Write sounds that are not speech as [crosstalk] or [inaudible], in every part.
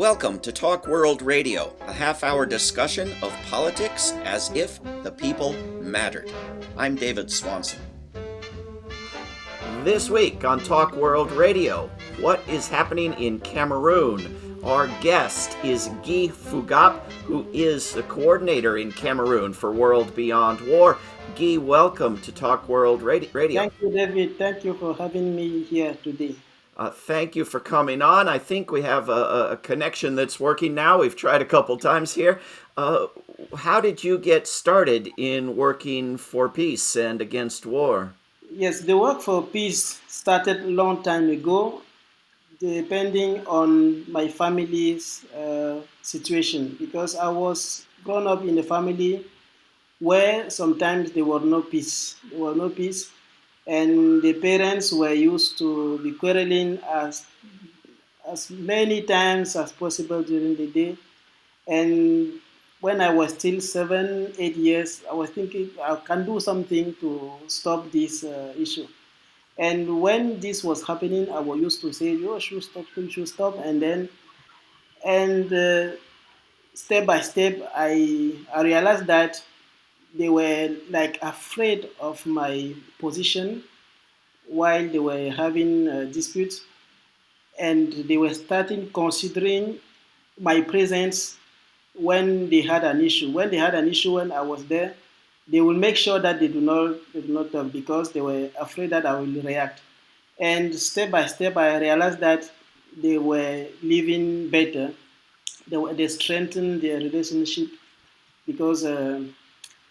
Welcome to Talk World Radio, a half hour discussion of politics as if the people mattered. I'm David Swanson. This week on Talk World Radio, what is happening in Cameroon? Our guest is Guy Feugap, who is the coordinator in Cameroon for World Beyond War. Guy, welcome to Talk World Radio. Thank you, David. Thank you for having me here today. Uh, thank you for coming on. I think we have a, a, connection that's working now. We've tried a couple times here. Uh, how did you get started in working for peace and against war? Yes, the work for peace started a long time ago, depending on my family's uh, situation, because I was grown up in a family where sometimes there was no peace. There were no peace and the parents were used to be quarreling as as many times as possible during the day. And when I was still seven, eight years, I was thinking I can do something to stop this uh, issue. And when this was happening, I was used to say, "You should stop, you should stop," and then, and uh, step by step, I I realized that they were like afraid of my position while they were having disputes and they were starting considering my presence when they had an issue. When they had an issue when i was there they will make sure that they do not they do not talk because they were afraid that i will react. And step by step i realized that they were living better. They, were, they strengthened their relationship because uh,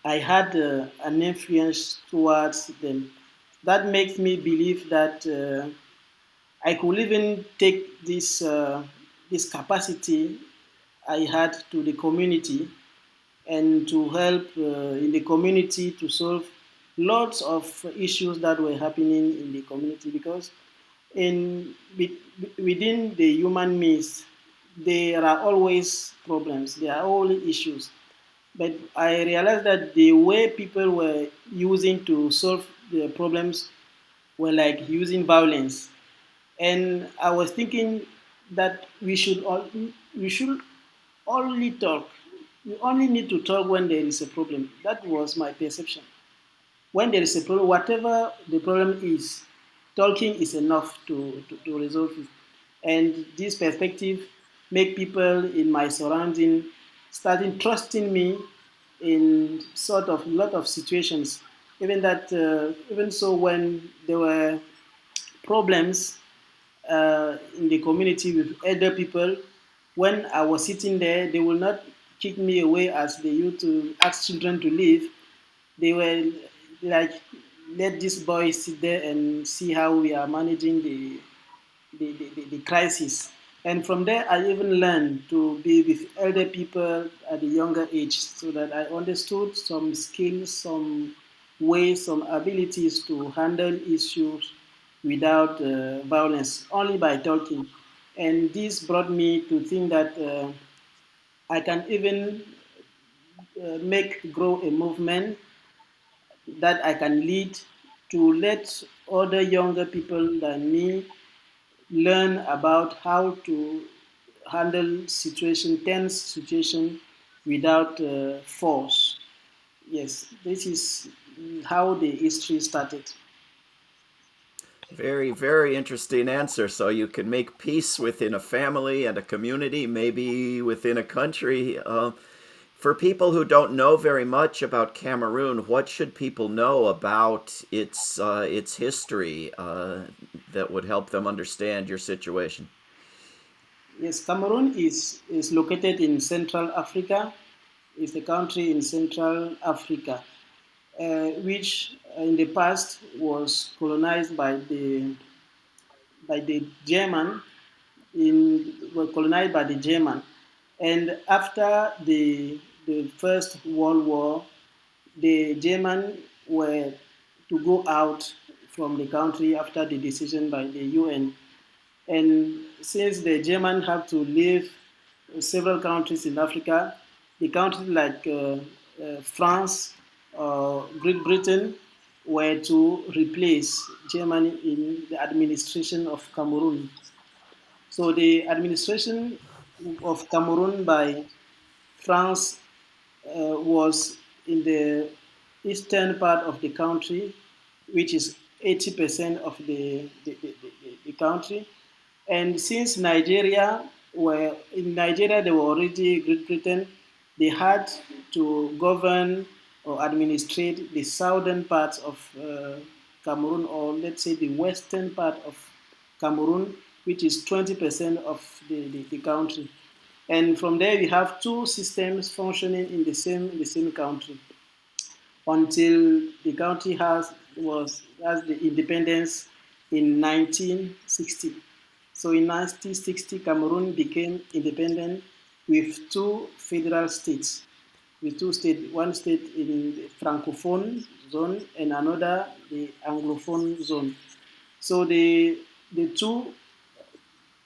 I had uh, an influence towards them. That makes me believe that uh, I could even take this uh, this capacity I had to the community and to help uh, in the community to solve lots of issues that were happening in the community because in within the human means there are always problems there are always issues but I realized that the way people were using to solve the problems were like using violence. And I was thinking that we should all, we should only talk. We only need to talk when there is a problem. That was my perception. When there is a problem, whatever the problem is, talking is enough to, to, to resolve it. And this perspective make people in my surrounding starting trusting me in sort of a lot of situations. Even that, uh, even so, when there were problems uh, in the community with elder people, when I was sitting there, they will not kick me away as they used to ask children to leave. They were like, let this boy sit there and see how we are managing the the, the, the crisis. And from there, I even learned to be with elder people at a younger age so that I understood some skills, some ways, some abilities to handle issues without uh, violence, only by talking. And this brought me to think that uh, I can even uh, make grow a movement that I can lead to let other younger people than me learn about how to handle situation, tense situation without uh, force. Yes, this is how the history started. Very, very interesting answer. So you can make peace within a family and a community, maybe within a country. Uh, for people who don't know very much about Cameroon, what should people know about its uh, its history uh, that would help them understand your situation? Yes, Cameroon is is located in Central Africa. It's a country in Central Africa, uh, which in the past was colonized by the by the German. In colonized by the German, and after the the First World War, the Germans were to go out from the country after the decision by the UN. And since the Germans have to leave several countries in Africa, the countries like uh, uh, France or Great Britain were to replace Germany in the administration of Cameroon. So the administration of Cameroon by France uh, was in the eastern part of the country, which is 80% of the, the, the, the, country. And since Nigeria were in Nigeria, they were already Great Britain, they had to govern or administrate the southern part of uh, Cameroon, or let's say the western part of Cameroon, which is 20% of the, the, the, country. And from there, we have two systems functioning in the same, in the same country until the country has, was, has the independence in 1960. So in 1960, Cameroon became independent with two federal states, with two states, one state in the Francophone zone and another the Anglophone zone. So the, the two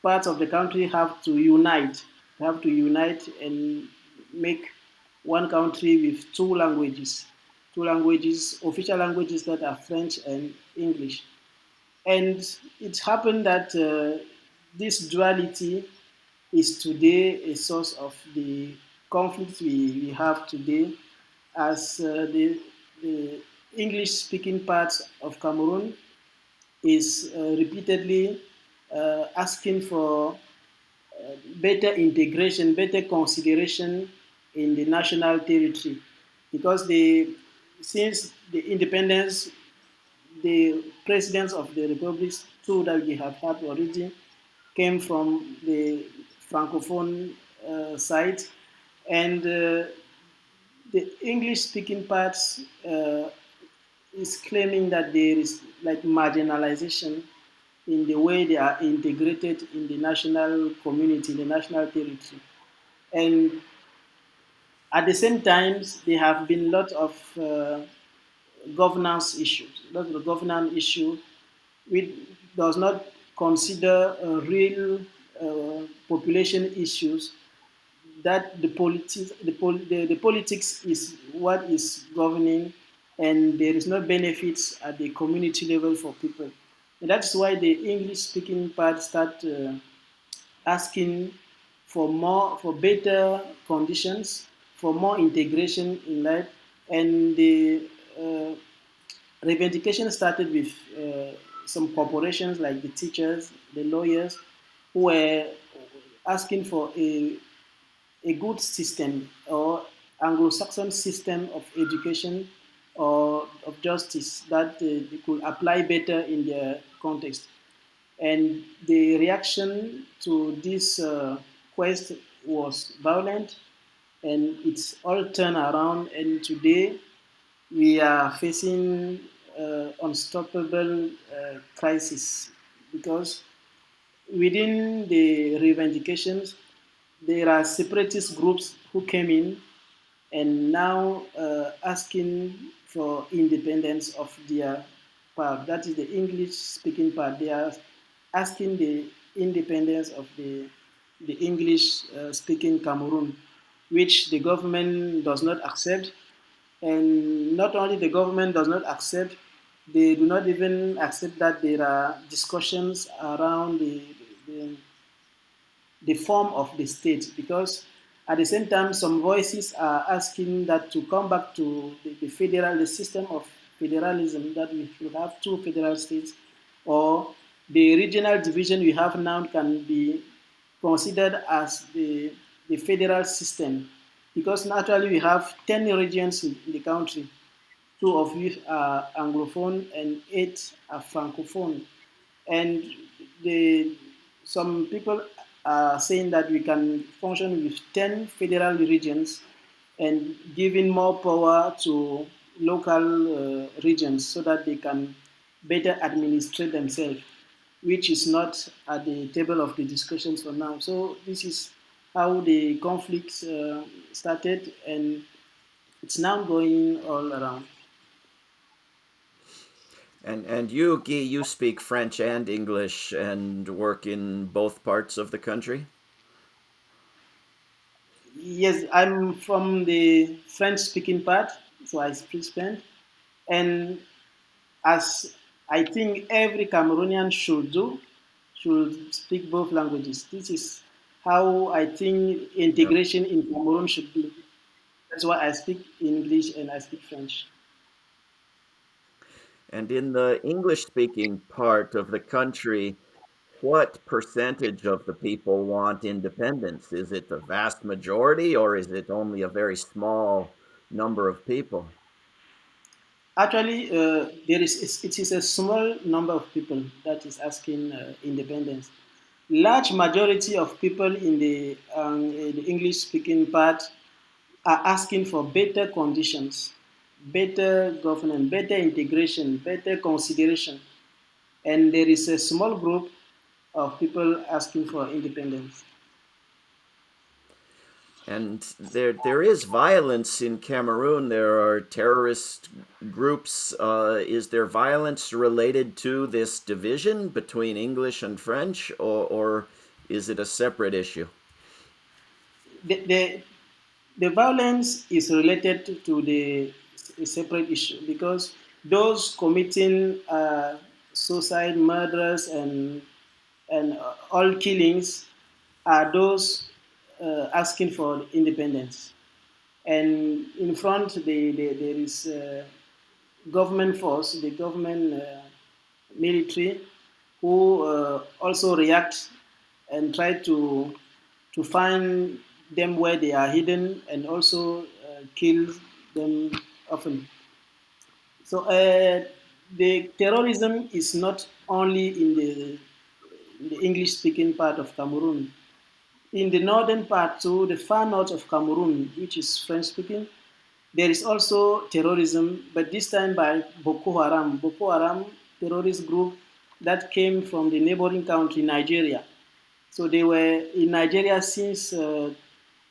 parts of the country have to unite, have to unite and make one country with two languages, two languages, official languages that are French and English. And it happened that uh, this duality is today a source of the conflict we, we have today as uh, the, the English speaking parts of Cameroon is uh, repeatedly uh, asking for uh, better integration, better consideration in the national territory. Because the, since the independence, the presidents of the republics, two that we have had already, came from the francophone uh, side, and uh, the English-speaking parts uh, is claiming that there is like marginalization in the way they are integrated in the national community, the national territory, and at the same time, there have been a lot of uh, governance issues, a lot of governance issue, which does not consider real uh, population issues that the politics the, pol- the, the, politics is what is governing and there is no benefits at the community level for people and that's why the english speaking part start uh, asking for more for better conditions for more integration in life. And the uh, revendication started with uh, some corporations like the teachers, the lawyers, who were asking for a, a good system or Anglo-Saxon system of education or of justice that uh, could apply better in their context. And the reaction to this uh, quest was violent, and it's all turned around. And today, we are facing uh, unstoppable uh, crisis because within the revendications, there are separatist groups who came in and now uh, asking for independence of their part. That is the English-speaking part. They are asking the independence of the the English-speaking uh, Cameroon, which the government does not accept. And not only the government does not accept, they do not even accept that there are discussions around the, the, the form of the state because at the same time some voices are asking that to come back to the, the federal the system of federalism that we should have two federal states or the regional division we have now can be considered as the, the federal system because naturally we have 10 regions in, the country two of which are Anglophone and eight are Francophone. And the, some people are saying that we can function with 10 federal regions and giving more power to local uh, regions so that they can better administrate themselves, which is not at the table of the discussions for now. So this is how the conflict uh, started and it's now going all around. And and you, Guy, you speak French and English and work in both parts of the country. Yes, I'm from the French-speaking part, so I speak French, and as I think every Cameroonian should do, should speak both languages. This is how I think integration in Cameroon should be. That's why I speak English and I speak French. And in the English speaking part of the country, what percentage of the people want independence? Is it the vast majority or is it only a very small number of people? Actually, uh, there is it is a small number of people that is asking uh, independence. Large majority of people in the, um, in the English-speaking part are asking for better conditions, better governance, better integration, better consideration, and there is a small group of people asking for independence. And there, there is violence in Cameroon. There are terrorist groups. Uh, is there violence related to this division between English and French, or, or is it a separate issue? The, the, the violence is related to the separate issue because those committing uh, suicide, murders, and and all killings are those uh, asking for independence. And in front, the, the, there is uh, government force, the government uh, military, who uh, also react and try to to find them where they are hidden and also kill them often. So the terrorism is not only in the, in the English-speaking part of Cameroon in the northern part, so the far north of Cameroon, which is French speaking, there is also terrorism, but this time by Boko Haram. Boko Haram terrorist group that came from the neighboring country, Nigeria. So they were in Nigeria since uh,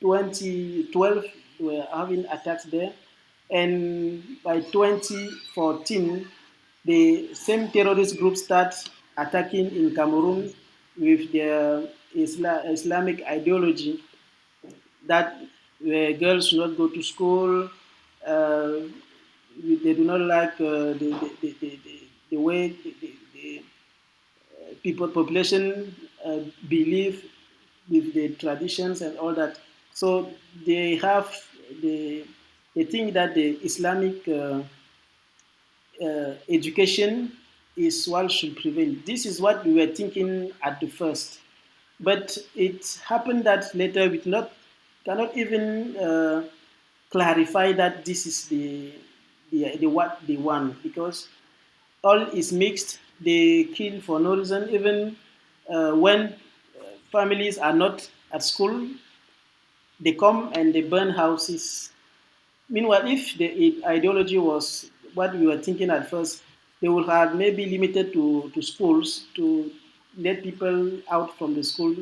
2012, were having attacks there. And by 2014, the same terrorist group start attacking in Cameroon with their Isla- Islamic ideology that uh, girls should not go to school. Uh, they do not like uh, the, the, the, the, way the, uh, people population uh, believe with the traditions and all that. So they have the they think that the Islamic uh, education is what should prevail. This is what we were thinking at the first. But it happened that later we not, cannot even uh, clarify that this is the, the, the what they want because all is mixed. They kill for no reason. Even uh, when uh, families are not at school, they come and they burn houses. Meanwhile, if the ideology was what we were thinking at first, they would have maybe limited to, to schools to let people out from the school,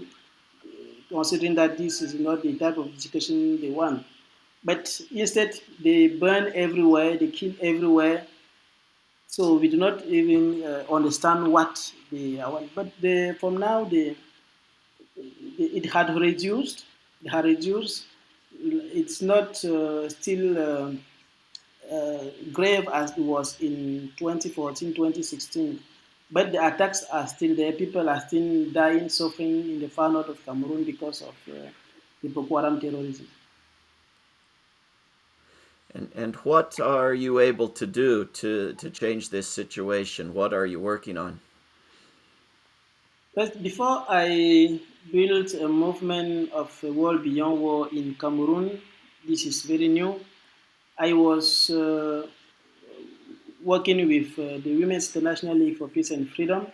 considering that this is not the type of education they want. But instead, they burn everywhere, they kill everywhere. So we do not even uh, understand what they want. But from now, it had reduced. It had reduced. It's not uh, still uh, uh grave as it was in 2014, 2016 but the attacks are still there. People are still dying, suffering in the far north of Cameroon because of uh, the Boko Haram terrorism. And, and what are you able to do to, to change this situation? What are you working on? First, before I built a movement of a world beyond war in Cameroon, this is very new. I was uh, working with uh, the Women's International League for Peace and Freedom,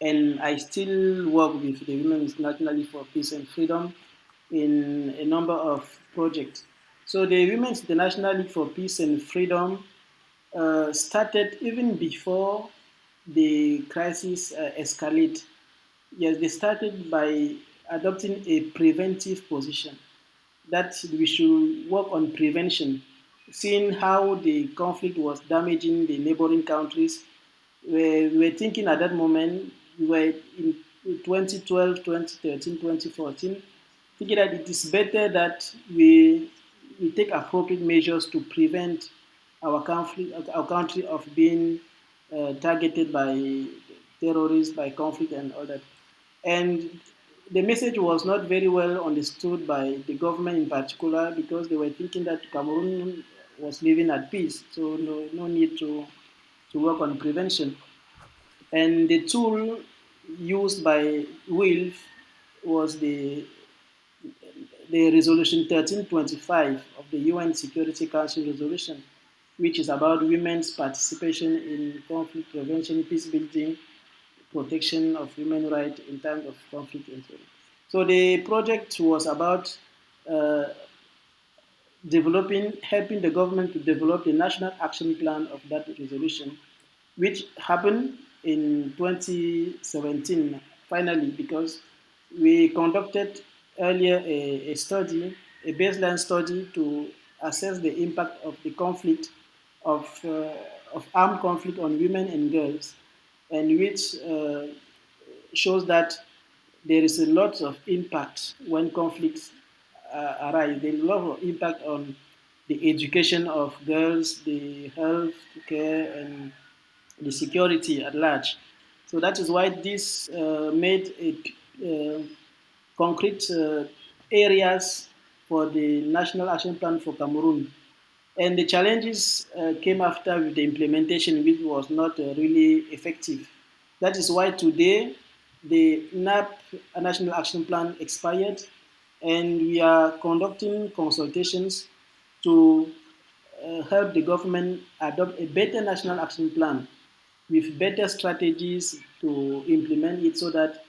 and I still work with the Women's International League for Peace and Freedom in a number of projects. So the Women's International League for Peace and Freedom uh, started even before the crisis uh, escalated. Yes, they started by adopting a preventive position that we should work on prevention seeing how the conflict was damaging the neighboring countries, we were thinking at that moment, we were in 2012, 2013, 2014, thinking that it is better that we, we take appropriate measures to prevent our, conflict, our country of being uh, targeted by terrorists, by conflict, and all that. And the message was not very well understood by the government in particular because they were thinking that Cameroon was living at peace, so no, no need to, to work on prevention. And the tool used by WILPF was the, the resolution 1325 of the UN Security Council resolution, which is about women's participation in conflict prevention, peace building, protection of human rights in times of conflict. So the project was about uh, developing, helping the government to develop the national action plan of that resolution, which happened in 2017, finally, because we conducted earlier a, a study, a baseline study to assess the impact of the conflict of, uh, of armed conflict on women and girls, and which uh, shows that there is a lot of impact when conflicts uh, arise. There is a lot of impact on the education of girls, the health care, and the security at large. So that is why this uh, made a uh, concrete uh, areas for the National Action Plan for Cameroon. And the challenges uh, came after with the implementation, which was not really effective. That is why today the NAP National Action Plan expired, and we are conducting consultations to uh, help the government adopt a better national action plan with better strategies to implement it so that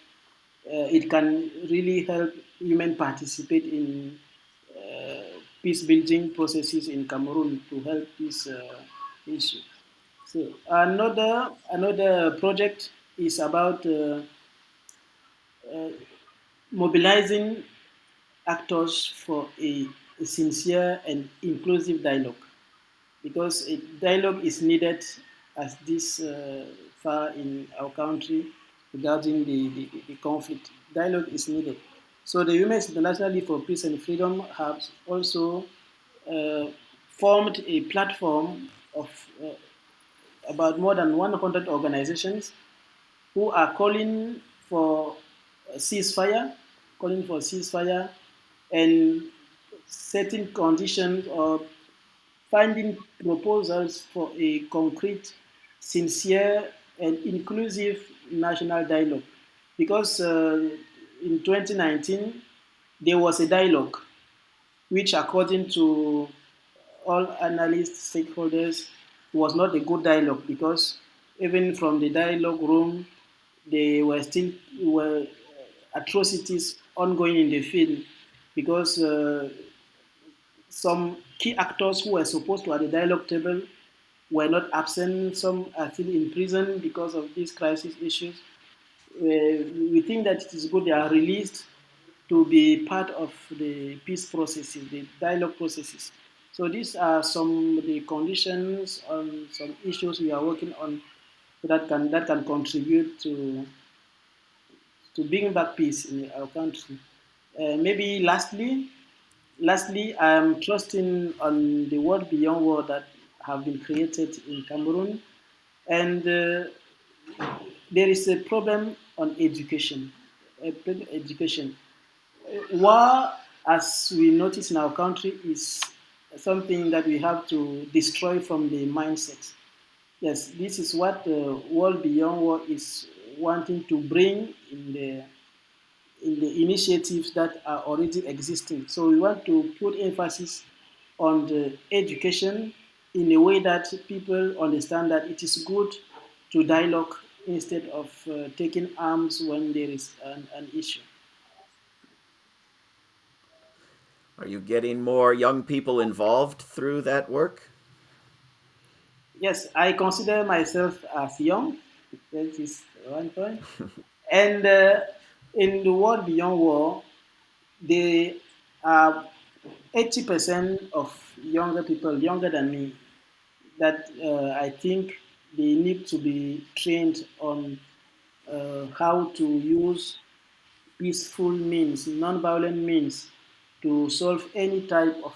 uh, it can really help women participate in uh, peace building processes in Cameroon to help this uh, issue. So another another project is about uh, uh, mobilizing actors for a, sincere and inclusive dialogue because a dialogue is needed as this uh, far in our country regarding the, the, the, conflict. Dialogue is needed. So the Women's International League for Peace and Freedom has also uh, formed a platform of uh, about more than 100 organizations who are calling for ceasefire, calling for ceasefire, and setting conditions or finding proposals for a concrete, sincere, and inclusive national dialogue. Because uh, in 2019, there was a dialogue, which, according to all analysts, stakeholders, was not a good dialogue because even from the dialogue room, there were still were atrocities ongoing in the field because uh, some key actors who were supposed to at the dialogue table were not absent. Some are still in prison because of these crisis issues. Uh, we think that it is good they are released to be part of the peace processes, the dialogue processes. So these are some the conditions on some issues we are working on that can that can contribute to to bring back peace in our country. Uh, maybe lastly, lastly, I'm trusting on the world beyond war that have been created in Cameroon, and uh, there is a problem on education. education. War, as we notice in our country, is something that we have to destroy from the mindset. Yes, this is what the world beyond war is wanting to bring in the in the initiatives that are already existing. So we want to put emphasis on the education in a way that people understand that it is good to dialogue instead of uh, taking arms when there is an, an issue. Are you getting more young people involved through that work? Yes, I consider myself as young. That is one point. [laughs] and uh, in the world beyond war, there are 80% of younger people, younger than me, that uh, I think they need to be trained on uh, how to use peaceful means, non-violent means to solve any type of,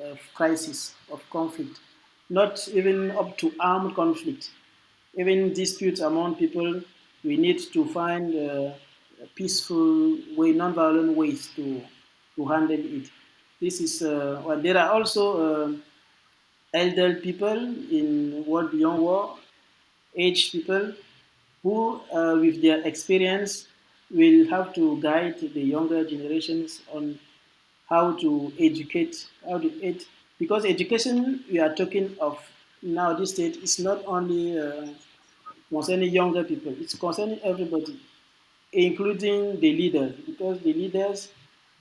of crisis, of conflict, not even up to armed conflict, even disputes among people we need to find uh, peaceful way, non-violent ways to to handle it. This is uh, well, there are also uh, elder people in World Beyond War, aged people who, uh, with their experience, will have to guide the younger generations on how to educate, how to ed- because education we are talking of now this state is not only uh, concerning younger people, it's concerning everybody, including the leaders, because the leaders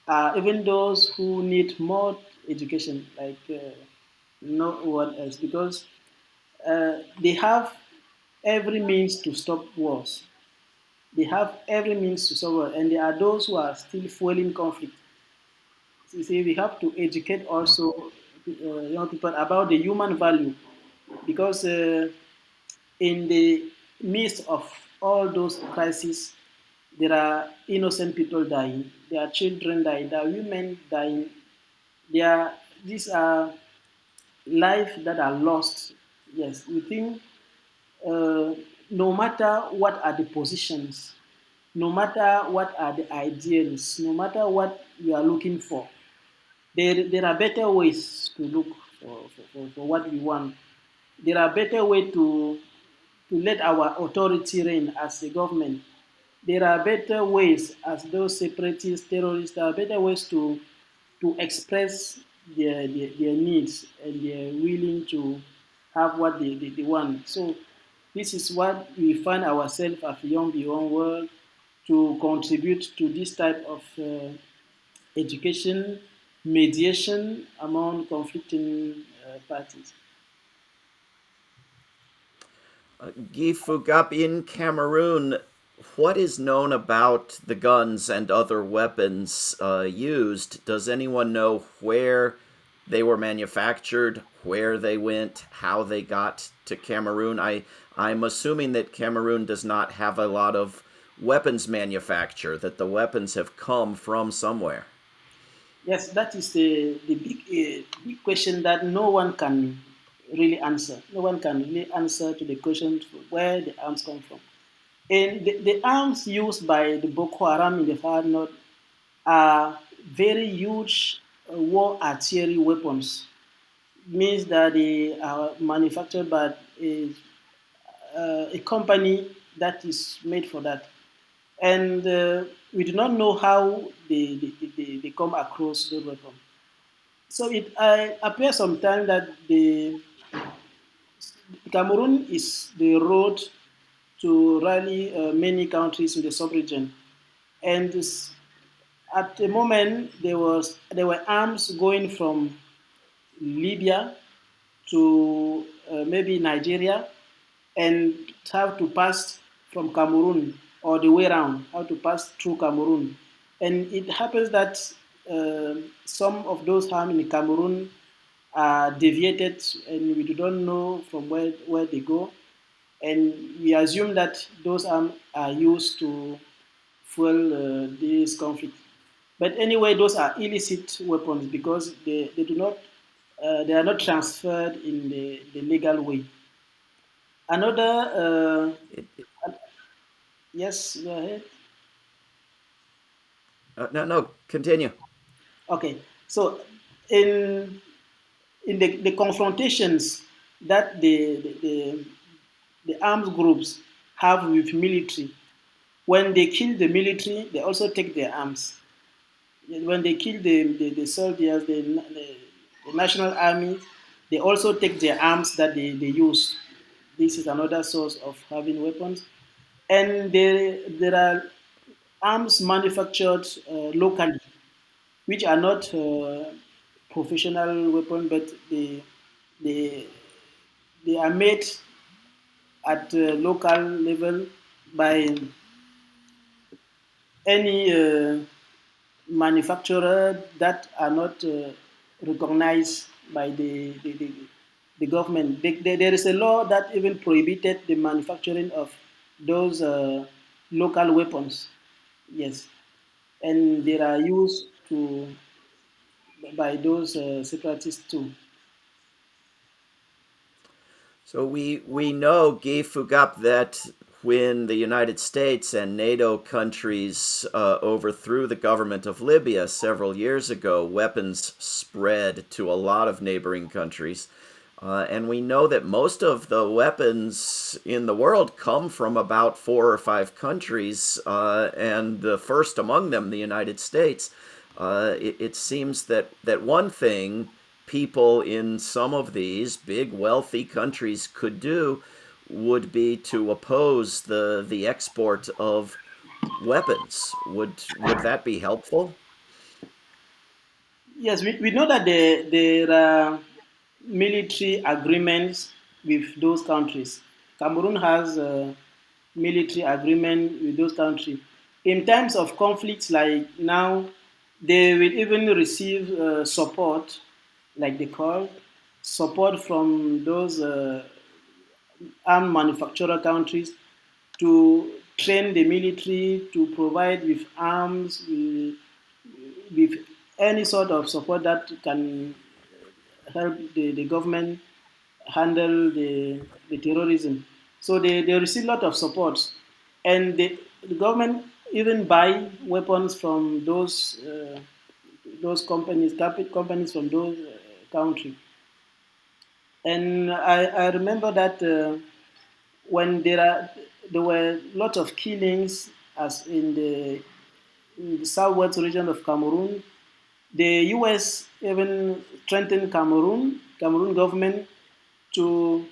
are even those who need more education, like uh, no one else, because uh, they have every means to stop wars. They have every means to stop war, and there are those who are still fueling conflict. So you see, we have to educate also uh, young people about the human value, because uh, in the midst of all those crises, there are innocent people dying, there are children dying, there are women dying, there are, these are lives that are lost. Yes, we think uh, no matter what are the positions, no matter what are the ideals, no matter what you are looking for, there, there are better ways to look for, for, for what we want. There are better ways to, to let our authority reign as a government. There are better ways as those separatists, terrorists, there are better ways to, to express their, their, their needs and they're willing to have what they, they, they want. So this is what we find ourselves as Young Beyond World to contribute to this type of uh, education, mediation among conflicting uh, parties. Uh, Guy Feugap in Cameroon, what is known about the guns and other weapons uh, used? Does anyone know where they were manufactured, where they went, how they got to Cameroon? I I'm assuming that Cameroon does not have a lot of weapons manufacture, that the weapons have come from somewhere. Yes, that is the, the big, uh, big question that no one can really answer. No one can really answer to the question where the arms come from. And the, the arms used by the Boko Haram in the far north are very huge uh, war artillery weapons. Means that they are manufactured by a, uh, a company that is made for that. And uh, we do not know how they, they, they, they come across the weapon. So it uh, appears sometimes that the Cameroon is the road to rally uh, many countries in the sub-region. And at the moment, there was there were arms going from Libya to uh, maybe Nigeria, and have to pass from Cameroon or the way around, how to pass through Cameroon. And it happens that uh, some of those arms in Cameroon are deviated, and we don't know from where, where they go. And we assume that those arms are used to fuel uh, this conflict. But anyway, those are illicit weapons because they, they do not uh, they are not transferred in the, the legal way. Another uh, yes, go ahead. uh, no, no, continue. Okay, so in in the, the confrontations that the, the, the, the armed groups have with military, when they kill the military, they also take their arms. When they kill the, the, the soldiers, the, the, the national army, they also take their arms that they, they use. This is another source of having weapons. And there, there are arms manufactured uh, locally which are not uh, professional weapons, but they, they, they are made at uh, local level by any uh, manufacturer that are not uh, recognized by the, the, the, the government. There is a law that even prohibited the manufacturing of those uh, local weapons. Yes, and they are used to by those uh, separatists too. So we we know Guy Feugap that when the United States and NATO countries uh, overthrew the government of Libya several years ago, weapons spread to a lot of neighboring countries. Uh, and we know that most of the weapons in the world come from about four or five countries, uh, and the first among them, the United States. Uh, it, it, seems that, that one thing people in some of these big, wealthy countries could do would be to oppose the, the export of weapons. Would, would that be helpful? Yes, we, we know that there, there are military agreements with those countries. Cameroon has a military agreement with those countries. In times of conflicts like now, they will even receive uh, support, like they call, support from those uh, armed manufacturer countries to train the military, to provide with arms, with, with any sort of support that can help the, the government handle the, the terrorism. So they, they receive a lot of support. And the, the government even buy weapons from those uh, those companies, companies from those countries. And I, I remember that uh, when there are there were lots of killings as in the, in the southwest region of Cameroon, the U.S. even strengthened Cameroon, Cameroon government to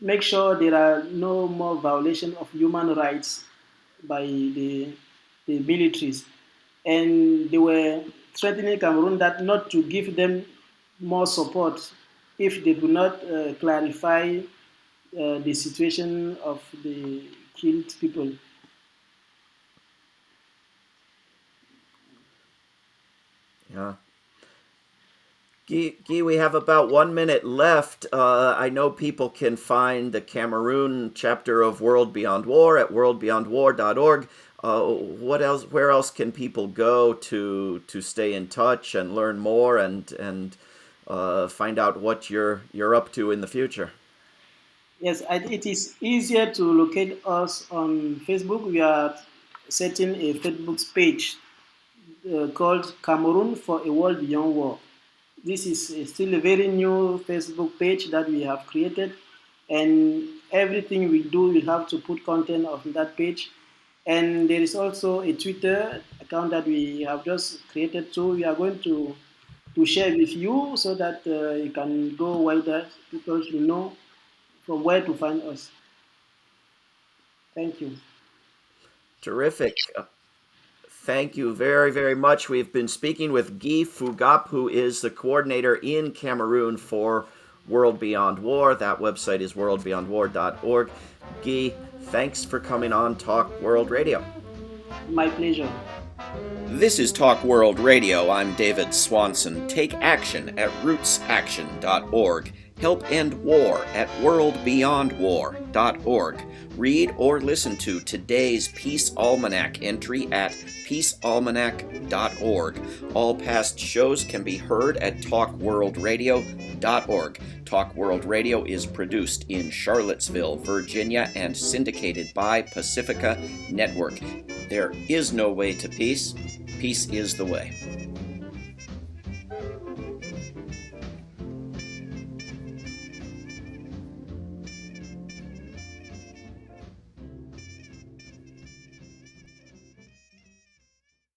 make sure there are no more violation of human rights by the, the militaries. And they were threatening Cameroon that not to give them more support if they do not uh, clarify uh, the situation of the killed people. Yeah. Guy, we have about one minute left. Uh, I know people can find the Cameroon chapter of World Beyond War at worldbeyondwar.org. Uh, what else? Where else can people go to to stay in touch and learn more and and uh, find out what you're you're up to in the future? Yes, it is easier to locate us on Facebook. We are setting a Facebook page uh, called Cameroon for a World Beyond War. This is still a very new Facebook page that we have created, and everything we do, we have to put content on that page. And there is also a Twitter account that we have just created, so we are going to to share with you so that uh, you can go wider because you know from where to find us. Thank you. Terrific. Thank you very, very much. We've been speaking with Guy Feugap, who is the coordinator in Cameroon for World Beyond War. That website is worldbeyondwar.org. Guy, thanks for coming on Talk World Radio. My pleasure. This is Talk World Radio. I'm David Swanson. Take action at rootsaction.org. Help end war at worldbeyondwar.org. Read or listen to today's Peace Almanac entry at peacealmanac.org. All past shows can be heard at talkworldradio.org. Talk World Radio is produced in Charlottesville, Virginia, and syndicated by Pacifica Network. There is no way to peace. Peace is the way.